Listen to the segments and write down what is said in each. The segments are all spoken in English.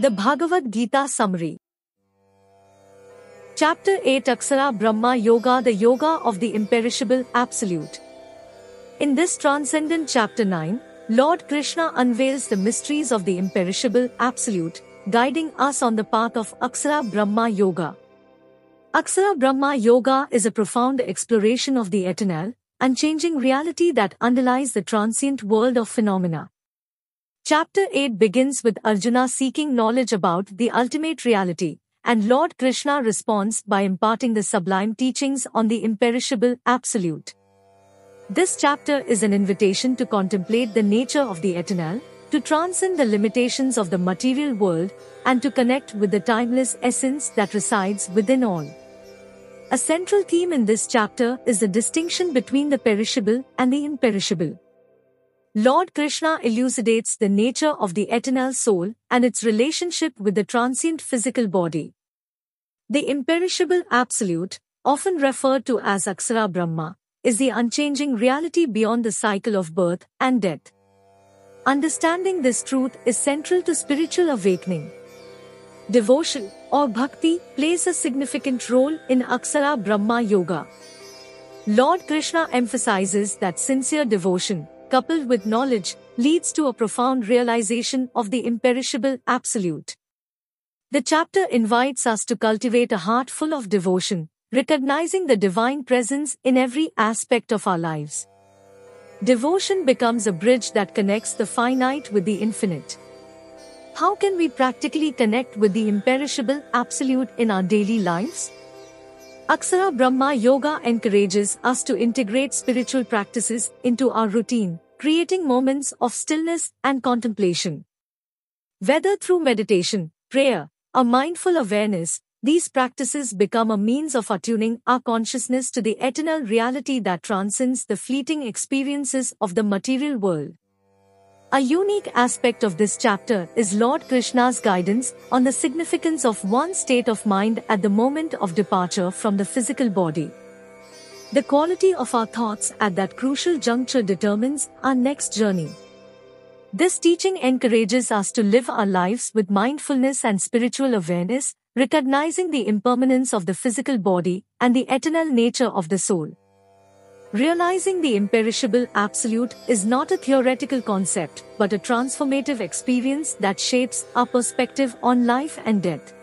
The Bhagavad Gita Summary Chapter 8 Aksara Brahma Yoga The Yoga of the Imperishable Absolute. In this transcendent chapter 9, Lord Krishna unveils the mysteries of the imperishable Absolute, guiding us on the path of Aksara Brahma Yoga. Aksara Brahma Yoga is a profound exploration of the eternal, unchanging reality that underlies the transient world of phenomena. Chapter 8 begins with Arjuna seeking knowledge about the ultimate reality, and Lord Krishna responds by imparting the sublime teachings on the imperishable absolute. This chapter is an invitation to contemplate the nature of the eternal, to transcend the limitations of the material world, and to connect with the timeless essence that resides within all. A central theme in this chapter is the distinction between the perishable and the imperishable. Lord Krishna elucidates the nature of the eternal soul and its relationship with the transient physical body. The imperishable absolute, often referred to as Aksara Brahma, is the unchanging reality beyond the cycle of birth and death. Understanding this truth is central to spiritual awakening. Devotion, or bhakti, plays a significant role in Aksara Brahma Yoga. Lord Krishna emphasizes that sincere devotion, coupled with knowledge, leads to a profound realization of the imperishable absolute. The chapter invites us to cultivate a heart full of devotion, recognizing the divine presence in every aspect of our lives. Devotion becomes a bridge that connects the finite with the infinite. How can we practically connect with the imperishable absolute in our daily lives? Aksara Brahma Yoga encourages us to integrate spiritual practices into our routine, creating moments of stillness and contemplation. Whether through meditation, prayer, or mindful awareness, these practices become a means of attuning our consciousness to the eternal reality that transcends the fleeting experiences of the material world. A unique aspect of this chapter is Lord Krishna's guidance on the significance of one's state of mind at the moment of departure from the physical body. The quality of our thoughts at that crucial juncture determines our next journey. This teaching encourages us to live our lives with mindfulness and spiritual awareness, recognizing the impermanence of the physical body and the eternal nature of the soul. Realizing the imperishable absolute is not a theoretical concept, but a transformative experience that shapes our perspective on life and death.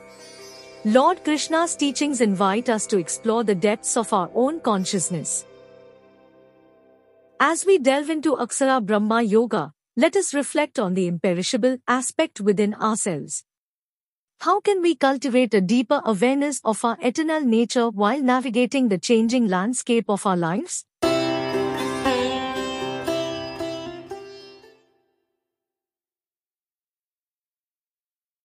Lord Krishna's teachings invite us to explore the depths of our own consciousness. As we delve into Aksara Brahma Yoga, let us reflect on the imperishable aspect within ourselves. How can we cultivate a deeper awareness of our eternal nature while navigating the changing landscape of our lives?